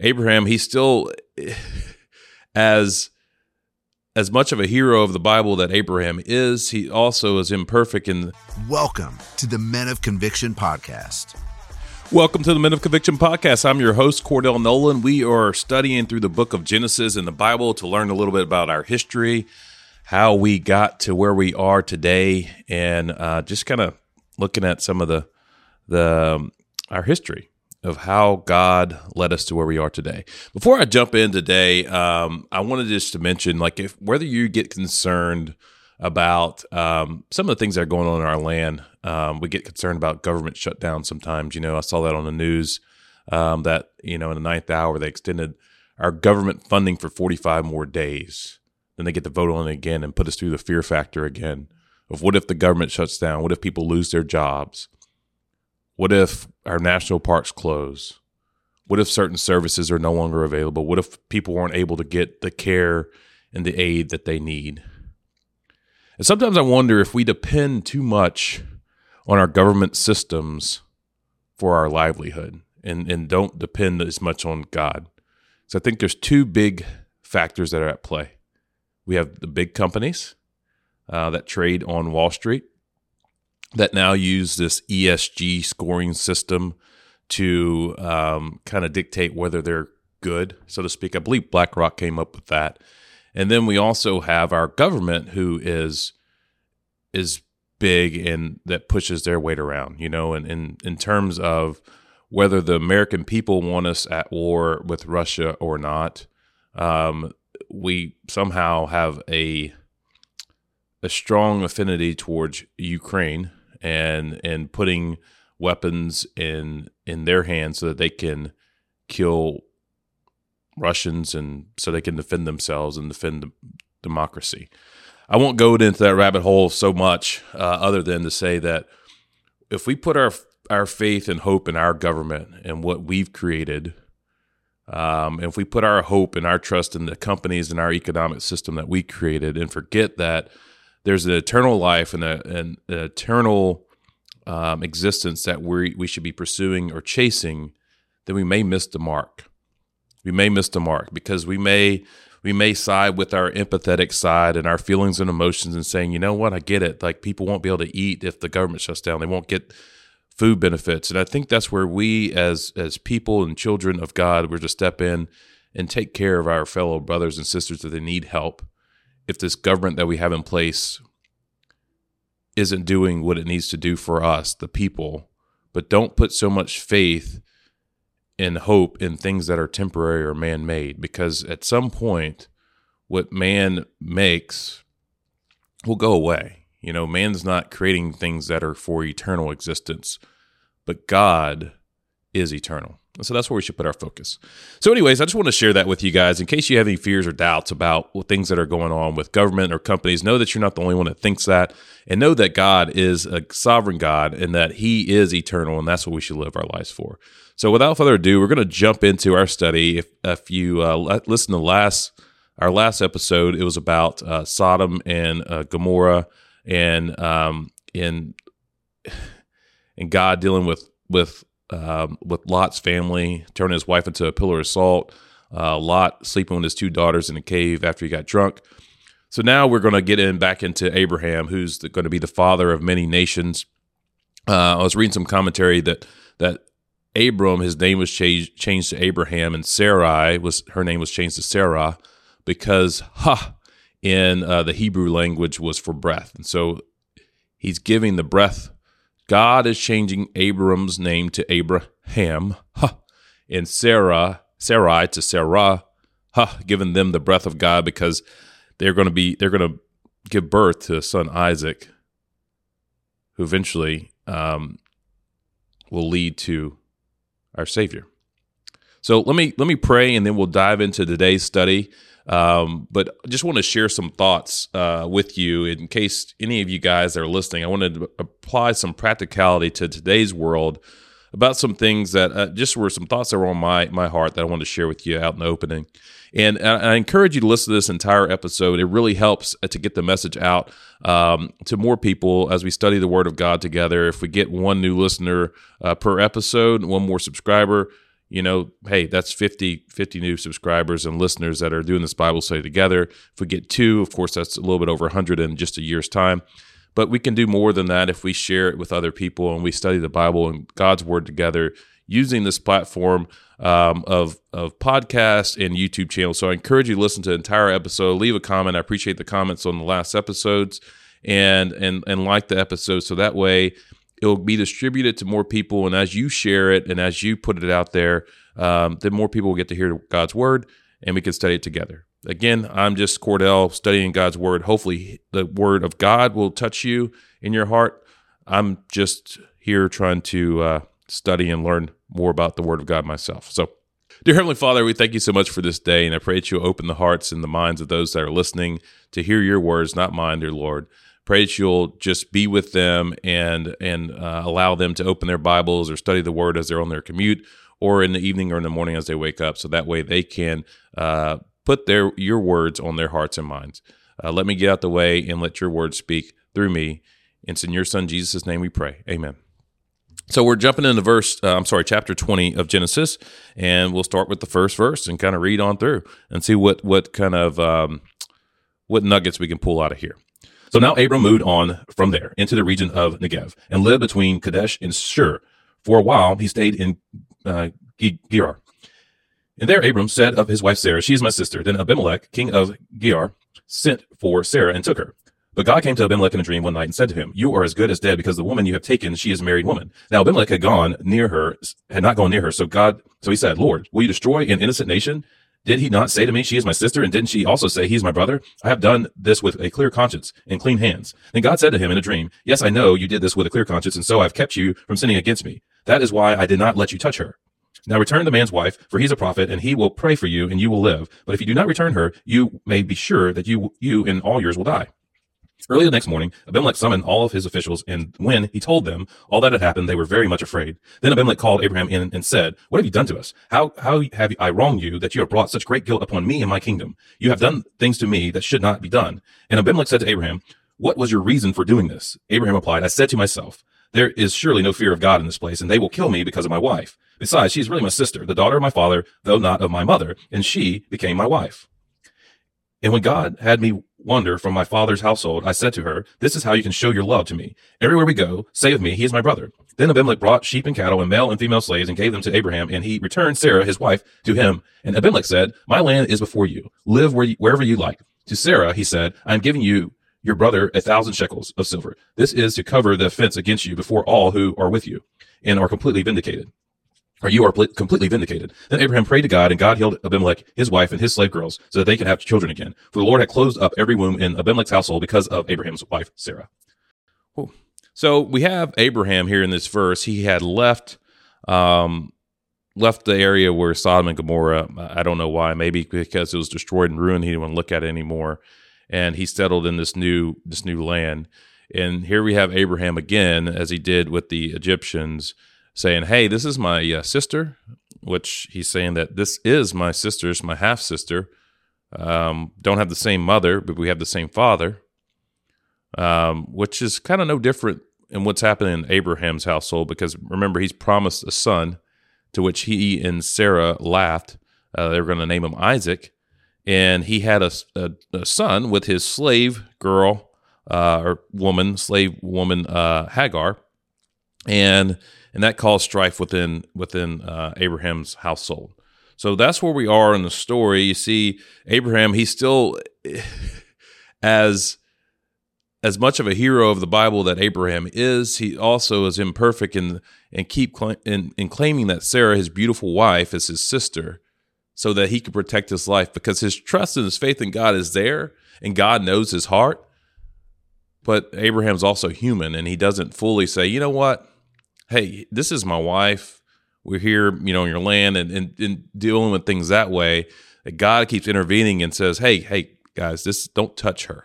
Abraham, he's still as as much of a hero of the Bible that Abraham is, he also is imperfect in Welcome to the Men of Conviction podcast. Welcome to the Men of Conviction podcast. I'm your host, Cordell Nolan. We are studying through the book of Genesis in the Bible to learn a little bit about our history, how we got to where we are today, and uh, just kind of looking at some of the the um, our history of how God led us to where we are today. Before I jump in today, um, I wanted just to mention, like, if whether you get concerned about um, some of the things that are going on in our land, um, we get concerned about government shutdown sometimes. You know, I saw that on the news um, that you know in the ninth hour they extended our government funding for 45 more days. Then they get to vote on it again and put us through the fear factor again of what if the government shuts down? What if people lose their jobs? What if our national parks close? What if certain services are no longer available? What if people aren't able to get the care and the aid that they need? And sometimes I wonder if we depend too much on our government systems for our livelihood and, and don't depend as much on God. So I think there's two big factors that are at play. We have the big companies uh, that trade on Wall Street, that now use this ESG scoring system to um, kind of dictate whether they're good, so to speak. I believe BlackRock came up with that. And then we also have our government who is is big and that pushes their weight around, you know, and in, in terms of whether the American people want us at war with Russia or not, um, we somehow have a a strong affinity towards Ukraine and and putting weapons in in their hands so that they can kill Russians and so they can defend themselves and defend democracy. I won't go into that rabbit hole so much, uh, other than to say that if we put our our faith and hope in our government and what we've created, um, if we put our hope and our trust in the companies and our economic system that we created, and forget that there's an eternal life and a, an, eternal um, existence that we we should be pursuing or chasing, then we may miss the mark. We may miss the mark because we may we may side with our empathetic side and our feelings and emotions and saying, you know what, I get it. Like people won't be able to eat if the government shuts down. They won't get food benefits. And I think that's where we as as people and children of God, we're to step in and take care of our fellow brothers and sisters that they need help if this government that we have in place isn't doing what it needs to do for us, the people, but don't put so much faith and hope in things that are temporary or man made because at some point, what man makes will go away. You know, man's not creating things that are for eternal existence, but God is eternal. So that's where we should put our focus. So, anyways, I just want to share that with you guys in case you have any fears or doubts about things that are going on with government or companies. Know that you're not the only one that thinks that, and know that God is a sovereign God and that He is eternal, and that's what we should live our lives for. So, without further ado, we're going to jump into our study. If, if you uh, listen to last our last episode, it was about uh, Sodom and uh, Gomorrah, and um, in and God dealing with with um, with Lot's family, turning his wife into a pillar of salt. Uh, Lot sleeping with his two daughters in a cave after he got drunk. So now we're going to get in back into Abraham, who's going to be the father of many nations. Uh, I was reading some commentary that that Abram, his name was changed, changed to Abraham, and Sarai was her name was changed to Sarah because ha in uh, the Hebrew language was for breath, and so he's giving the breath God is changing Abram's name to Abraham, huh, and Sarah, Sarai to Sarah, huh, giving them the breath of God because they're going to be they're going to give birth to a son Isaac, who eventually um, will lead to our Savior. So let me let me pray, and then we'll dive into today's study. Um, but I just want to share some thoughts uh, with you in case any of you guys are listening. I want to apply some practicality to today's world about some things that uh, just were some thoughts that were on my my heart that I wanted to share with you out in the opening. And I, I encourage you to listen to this entire episode. It really helps uh, to get the message out um, to more people as we study the Word of God together. If we get one new listener uh, per episode, one more subscriber, you know, hey, that's 50, 50 new subscribers and listeners that are doing this Bible study together. If we get two, of course, that's a little bit over 100 in just a year's time. But we can do more than that if we share it with other people and we study the Bible and God's Word together using this platform um, of of podcast and YouTube channel. So I encourage you to listen to the entire episode. Leave a comment. I appreciate the comments on the last episodes and and and like the episode so that way it'll be distributed to more people. And as you share it and as you put it out there, um, then more people will get to hear God's word and we can study it together. Again, I'm just Cordell studying God's word. Hopefully, the word of God will touch you in your heart. I'm just here trying to uh, study and learn more about the word of God myself. So, Dear Heavenly Father, we thank you so much for this day, and I pray that you'll open the hearts and the minds of those that are listening to hear your words, not mine, dear Lord. Pray that you'll just be with them and and uh, allow them to open their Bibles or study the Word as they're on their commute, or in the evening or in the morning as they wake up, so that way they can uh, put their your words on their hearts and minds. Uh, let me get out the way and let your word speak through me. And it's in your Son Jesus' name we pray. Amen. So we're jumping into verse, uh, I'm sorry, chapter 20 of Genesis, and we'll start with the first verse and kind of read on through and see what what kind of um, what nuggets we can pull out of here. So now Abram moved on from there into the region of Negev and lived between Kadesh and Shur. For a while, he stayed in uh, Gerar. And there Abram said of his wife Sarah, She is my sister. Then Abimelech, king of Gerar, sent for Sarah and took her. But God came to Abimelech in a dream one night and said to him, You are as good as dead because the woman you have taken, she is a married woman. Now Abimelech had gone near her, had not gone near her. So God, so he said, Lord, will you destroy an innocent nation? Did he not say to me, She is my sister? And didn't she also say, He's my brother? I have done this with a clear conscience and clean hands. Then God said to him in a dream, Yes, I know you did this with a clear conscience, and so I've kept you from sinning against me. That is why I did not let you touch her. Now return the man's wife, for he's a prophet, and he will pray for you, and you will live. But if you do not return her, you may be sure that you, you and all yours will die. Early the next morning, Abimelech summoned all of his officials, and when he told them all that had happened, they were very much afraid. Then Abimelech called Abraham in and said, What have you done to us? How, how have I wronged you that you have brought such great guilt upon me and my kingdom? You have done things to me that should not be done. And Abimelech said to Abraham, What was your reason for doing this? Abraham replied, I said to myself, There is surely no fear of God in this place, and they will kill me because of my wife. Besides, she is really my sister, the daughter of my father, though not of my mother, and she became my wife. And when God had me wander from my father's household, I said to her, This is how you can show your love to me. Everywhere we go, say of me, He is my brother. Then Abimelech brought sheep and cattle and male and female slaves and gave them to Abraham, and he returned Sarah, his wife, to him. And Abimelech said, My land is before you. Live where you, wherever you like. To Sarah, he said, I am giving you your brother a thousand shekels of silver. This is to cover the offense against you before all who are with you and are completely vindicated or you are completely vindicated. Then Abraham prayed to God, and God healed Abimelech, his wife, and his slave girls, so that they could have children again. For the Lord had closed up every womb in Abimelech's household because of Abraham's wife, Sarah. So we have Abraham here in this verse. He had left, um, left the area where Sodom and Gomorrah. I don't know why. Maybe because it was destroyed and ruined. He didn't want to look at it anymore, and he settled in this new this new land. And here we have Abraham again, as he did with the Egyptians saying, Hey, this is my uh, sister, which he's saying that this is my sister's, my half sister. Um, don't have the same mother, but we have the same father, um, which is kind of no different in what's happening in Abraham's household because remember, he's promised a son to which he and Sarah laughed. Uh, they were going to name him Isaac. And he had a, a, a son with his slave girl uh, or woman, slave woman uh, Hagar. And and that caused strife within within uh, Abraham's household. So that's where we are in the story. You see, Abraham, he's still as as much of a hero of the Bible that Abraham is. He also is imperfect in and keep in, in claiming that Sarah, his beautiful wife, is his sister, so that he could protect his life because his trust and his faith in God is there, and God knows his heart. But Abraham's also human, and he doesn't fully say, you know what hey, this is my wife. We're here, you know, in your land and, and, and dealing with things that way. That God keeps intervening and says, hey, hey, guys, this don't touch her.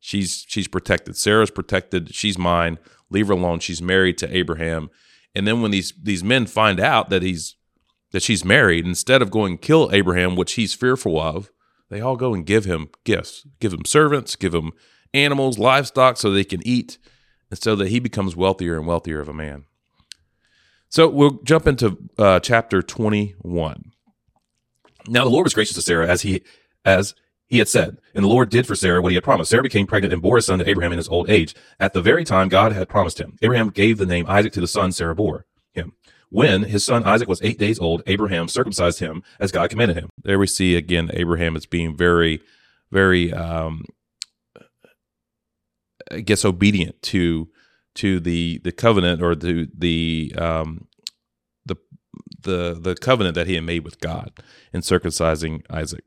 She's she's protected. Sarah's protected. She's mine. Leave her alone. She's married to Abraham. And then when these these men find out that he's that she's married, instead of going kill Abraham, which he's fearful of, they all go and give him gifts, give him servants, give him animals, livestock, so they can eat so that he becomes wealthier and wealthier of a man. So we'll jump into uh, chapter 21. Now the Lord was gracious to Sarah as he as he had said, and the Lord did for Sarah what he had promised. Sarah became pregnant and bore a son to Abraham in his old age, at the very time God had promised him. Abraham gave the name Isaac to the son Sarah bore him. When his son Isaac was eight days old, Abraham circumcised him as God commanded him. There we see again Abraham as being very, very, um, I guess, obedient to to the the covenant or the the um, the the the covenant that he had made with God in circumcising Isaac.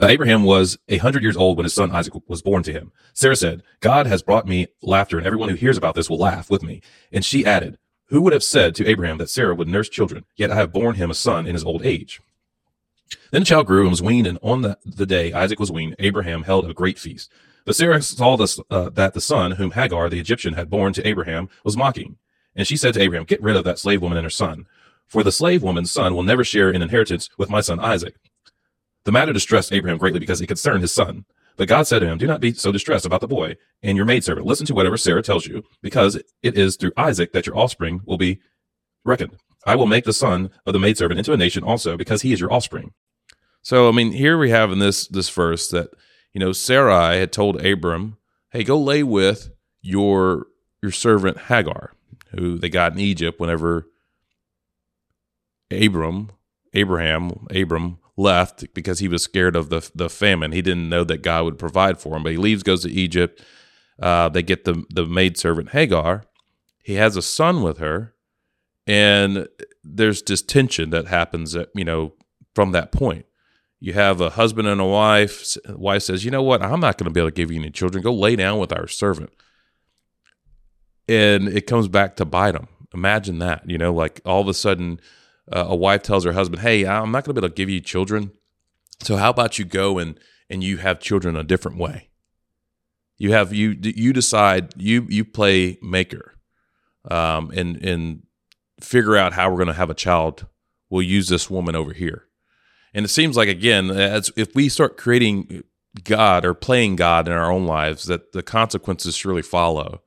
Uh, Abraham was a hundred years old when his son Isaac was born to him. Sarah said, God has brought me laughter, and everyone who hears about this will laugh with me. And she added, Who would have said to Abraham that Sarah would nurse children? Yet I have borne him a son in his old age. Then the child grew and was weaned, and on the, the day Isaac was weaned, Abraham held a great feast. But Sarah saw this, uh, that the son whom Hagar the Egyptian had borne to Abraham was mocking. And she said to Abraham, Get rid of that slave woman and her son, for the slave woman's son will never share in inheritance with my son Isaac. The matter distressed Abraham greatly because it concerned his son. But God said to him, Do not be so distressed about the boy and your maidservant. Listen to whatever Sarah tells you, because it is through Isaac that your offspring will be reckoned. I will make the son of the maidservant into a nation also, because he is your offspring. So I mean, here we have in this this verse that you know Sarai had told Abram, "Hey, go lay with your your servant Hagar, who they got in Egypt whenever Abram, Abraham, Abram left because he was scared of the the famine. He didn't know that God would provide for him. But he leaves, goes to Egypt. Uh, they get the the maidservant Hagar. He has a son with her, and there's this tension that happens. At, you know, from that point, you have a husband and a wife. wife says, "You know what? I'm not going to be able to give you any children. Go lay down with our servant." And it comes back to bite them. Imagine that. You know, like all of a sudden uh, a wife tells her husband, "Hey, I'm not going to be able to give you children. So how about you go and and you have children a different way? You have you you decide you you play maker, um, and and figure out how we're going to have a child. We'll use this woman over here." And it seems like again, as if we start creating God or playing God in our own lives, that the consequences surely follow.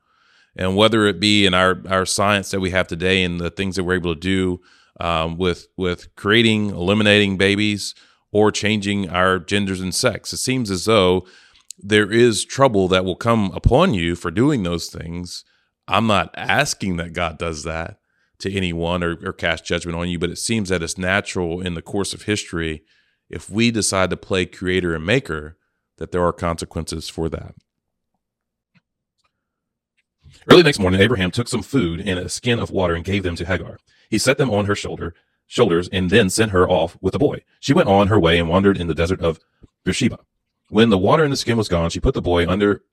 And whether it be in our, our science that we have today and the things that we're able to do um, with with creating, eliminating babies, or changing our genders and sex. It seems as though there is trouble that will come upon you for doing those things. I'm not asking that God does that to anyone or, or cast judgment on you, but it seems that it's natural in the course of history if we decide to play creator and maker that there are consequences for that. Early next morning, Abraham took some food and a skin of water and gave them to Hagar. He set them on her shoulder, shoulders and then sent her off with the boy. She went on her way and wandered in the desert of Beersheba. When the water in the skin was gone, she put the boy under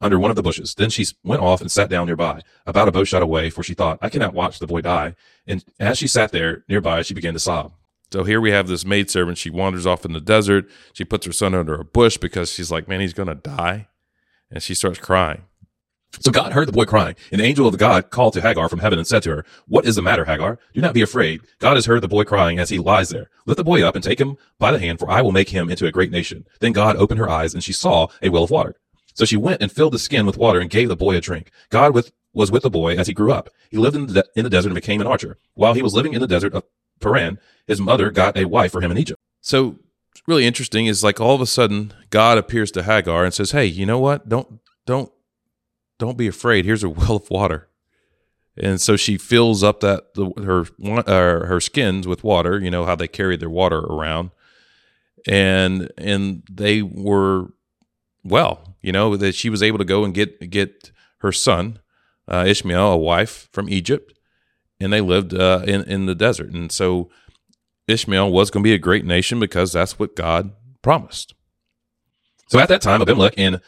under one of the bushes. Then she went off and sat down nearby, about a bow shot away, for she thought, I cannot watch the boy die. And as she sat there nearby, she began to sob. So here we have this maidservant. She wanders off in the desert. She puts her son under a bush because she's like, man, he's going to die. And she starts crying. So God heard the boy crying, and the angel of the God called to Hagar from heaven and said to her, What is the matter, Hagar? Do not be afraid. God has heard the boy crying as he lies there. Lift the boy up and take him by the hand, for I will make him into a great nation. Then God opened her eyes, and she saw a well of water. So she went and filled the skin with water and gave the boy a drink. God with, was with the boy as he grew up. He lived in the, in the desert and became an archer. While he was living in the desert of Paran, his mother got a wife for him in Egypt. So really interesting is like all of a sudden God appears to Hagar and says, "Hey, you know what? Don't don't don't be afraid. Here's a well of water." And so she fills up that the, her uh, her skins with water. You know how they carry their water around, and and they were well. You know that she was able to go and get get her son uh, Ishmael a wife from Egypt, and they lived uh, in in the desert. And so Ishmael was going to be a great nation because that's what God promised. So at that time, Abimelech and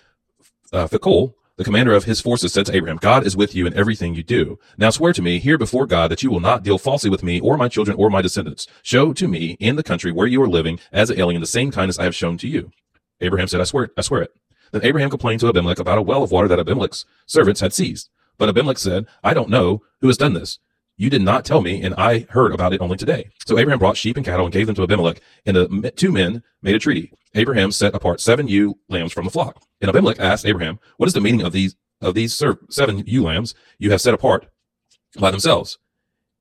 uh, Phicol, the commander of his forces, said to Abraham, God is with you in everything you do. Now swear to me here before God that you will not deal falsely with me or my children or my descendants. Show to me in the country where you are living as an alien the same kindness I have shown to you. Abraham said, I swear, I swear it. Then Abraham complained to Abimelech about a well of water that Abimelech's servants had seized. But Abimelech said, I don't know who has done this. You did not tell me, and I heard about it only today. So Abraham brought sheep and cattle and gave them to Abimelech, and the two men made a treaty. Abraham set apart seven ewe lambs from the flock. And Abimelech asked Abraham, What is the meaning of these of these seven ewe lambs you have set apart by themselves?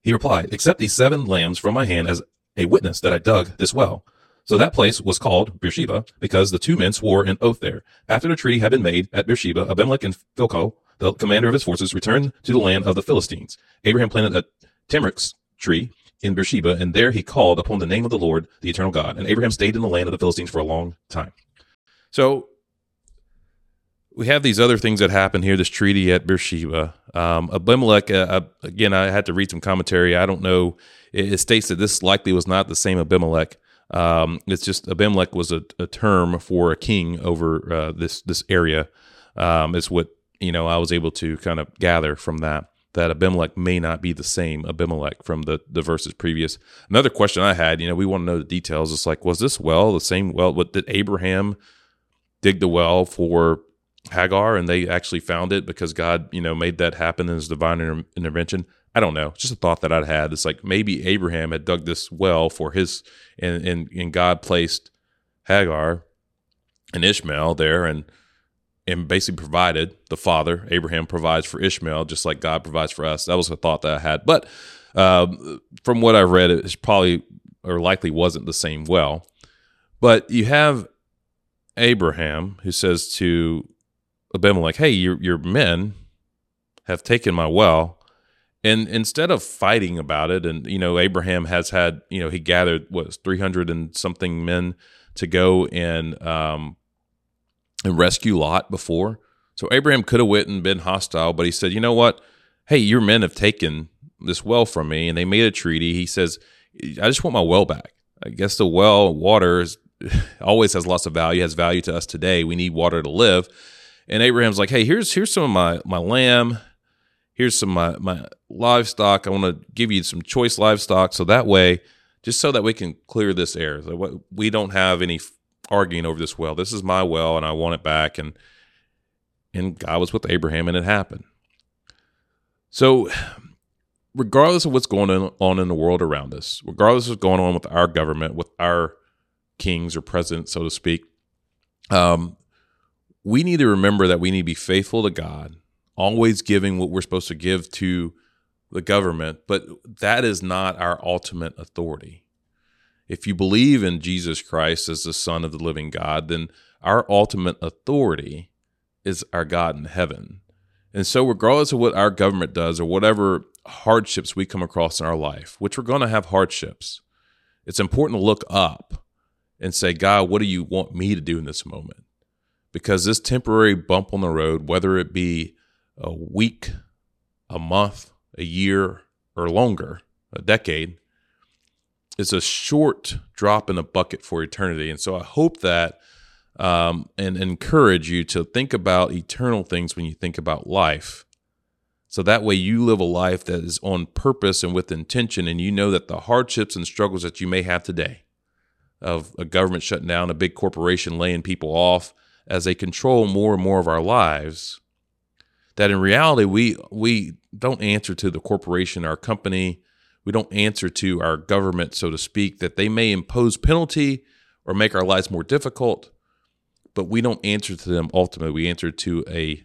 He replied, Accept these seven lambs from my hand as a witness that I dug this well. So that place was called Beersheba because the two men swore an oath there. After the treaty had been made at Beersheba, Abimelech and Phicol, the commander of his forces, returned to the land of the Philistines. Abraham planted a tamarisk tree in Beersheba, and there he called upon the name of the Lord, the eternal God. And Abraham stayed in the land of the Philistines for a long time. So we have these other things that happen here. This treaty at Beersheba, um, Abimelech. Uh, uh, again, I had to read some commentary. I don't know. It, it states that this likely was not the same Abimelech. Um, it's just Abimelech was a, a, term for a king over uh, this this area. Um, is what you know. I was able to kind of gather from that that Abimelech may not be the same Abimelech from the the verses previous. Another question I had, you know, we want to know the details. It's like, was this well the same well? What did Abraham dig the well for Hagar and they actually found it because God, you know, made that happen in his divine inter- intervention. I don't know. Just a thought that I'd had. It's like maybe Abraham had dug this well for his, and, and, and God placed Hagar and Ishmael there and, and basically provided the father. Abraham provides for Ishmael just like God provides for us. That was a thought that I had. But um, from what I read, it probably or likely wasn't the same well. But you have Abraham who says to Abimelech, "Hey, your your men have taken my well." And instead of fighting about it, and you know, Abraham has had, you know, he gathered what three hundred and something men to go and um, and rescue Lot before. So Abraham could have went and been hostile, but he said, "You know what? Hey, your men have taken this well from me, and they made a treaty." He says, "I just want my well back." I guess the well water is, always has lots of value, has value to us today. We need water to live. And Abraham's like, hey, here's here's some of my my lamb. Here's some my, my livestock. I want to give you some choice livestock. So that way, just so that we can clear this air. So we don't have any arguing over this well. This is my well and I want it back. And and God was with Abraham and it happened. So regardless of what's going on in the world around us, regardless of what's going on with our government, with our kings or presidents, so to speak, um, we need to remember that we need to be faithful to God, always giving what we're supposed to give to the government, but that is not our ultimate authority. If you believe in Jesus Christ as the Son of the living God, then our ultimate authority is our God in heaven. And so, regardless of what our government does or whatever hardships we come across in our life, which we're going to have hardships, it's important to look up and say, God, what do you want me to do in this moment? because this temporary bump on the road, whether it be a week, a month, a year, or longer, a decade, is a short drop in a bucket for eternity. And so I hope that um, and encourage you to think about eternal things when you think about life. So that way you live a life that is on purpose and with intention, and you know that the hardships and struggles that you may have today of a government shutting down, a big corporation laying people off, as they control more and more of our lives that in reality we we don't answer to the corporation our company. We don't answer to our government so to speak that they may impose penalty or make our lives more difficult but we don't answer to them ultimately. We answer to a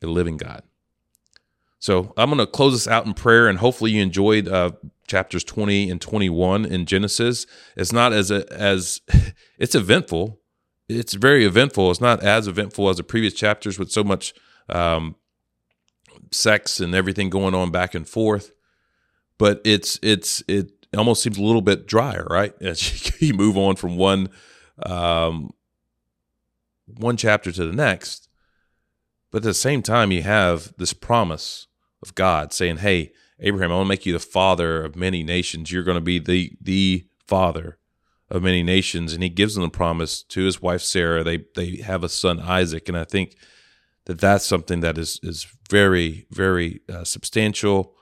a living god. So i'm going to close this out in prayer and hopefully you enjoyed uh, chapters 20 and 21 in genesis. It's not as a, as it's eventful it's very eventful. It's not as eventful as the previous chapters with so much um, sex and everything going on back and forth, but it's it's it almost seems a little bit drier, right? As you move on from one um, one chapter to the next, but at the same time, you have this promise of God saying, "Hey, Abraham, I want to make you the father of many nations. You're going to be the the father of many nations, and he gives them the promise to his wife Sarah. They they have a son Isaac, and I think that that's something that is is very very uh, substantial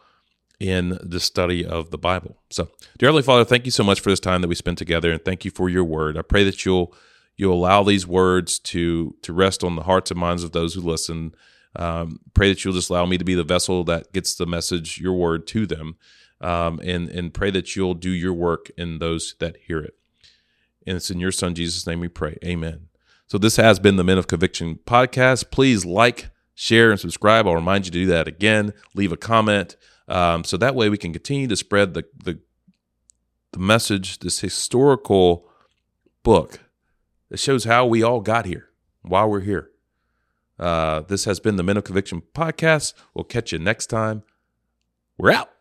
in the study of the Bible. So, dear Heavenly Father, thank you so much for this time that we spent together, and thank you for your word. I pray that you'll you'll allow these words to to rest on the hearts and minds of those who listen. Um, pray that you'll just allow me to be the vessel that gets the message, your word, to them, um, and and pray that you'll do your work in those that hear it. And it's in your son Jesus' name we pray. Amen. So this has been the Men of Conviction podcast. Please like, share, and subscribe. I'll remind you to do that again. Leave a comment. Um, so that way we can continue to spread the, the, the message, this historical book that shows how we all got here, why we're here. Uh, this has been the Men of Conviction podcast. We'll catch you next time. We're out.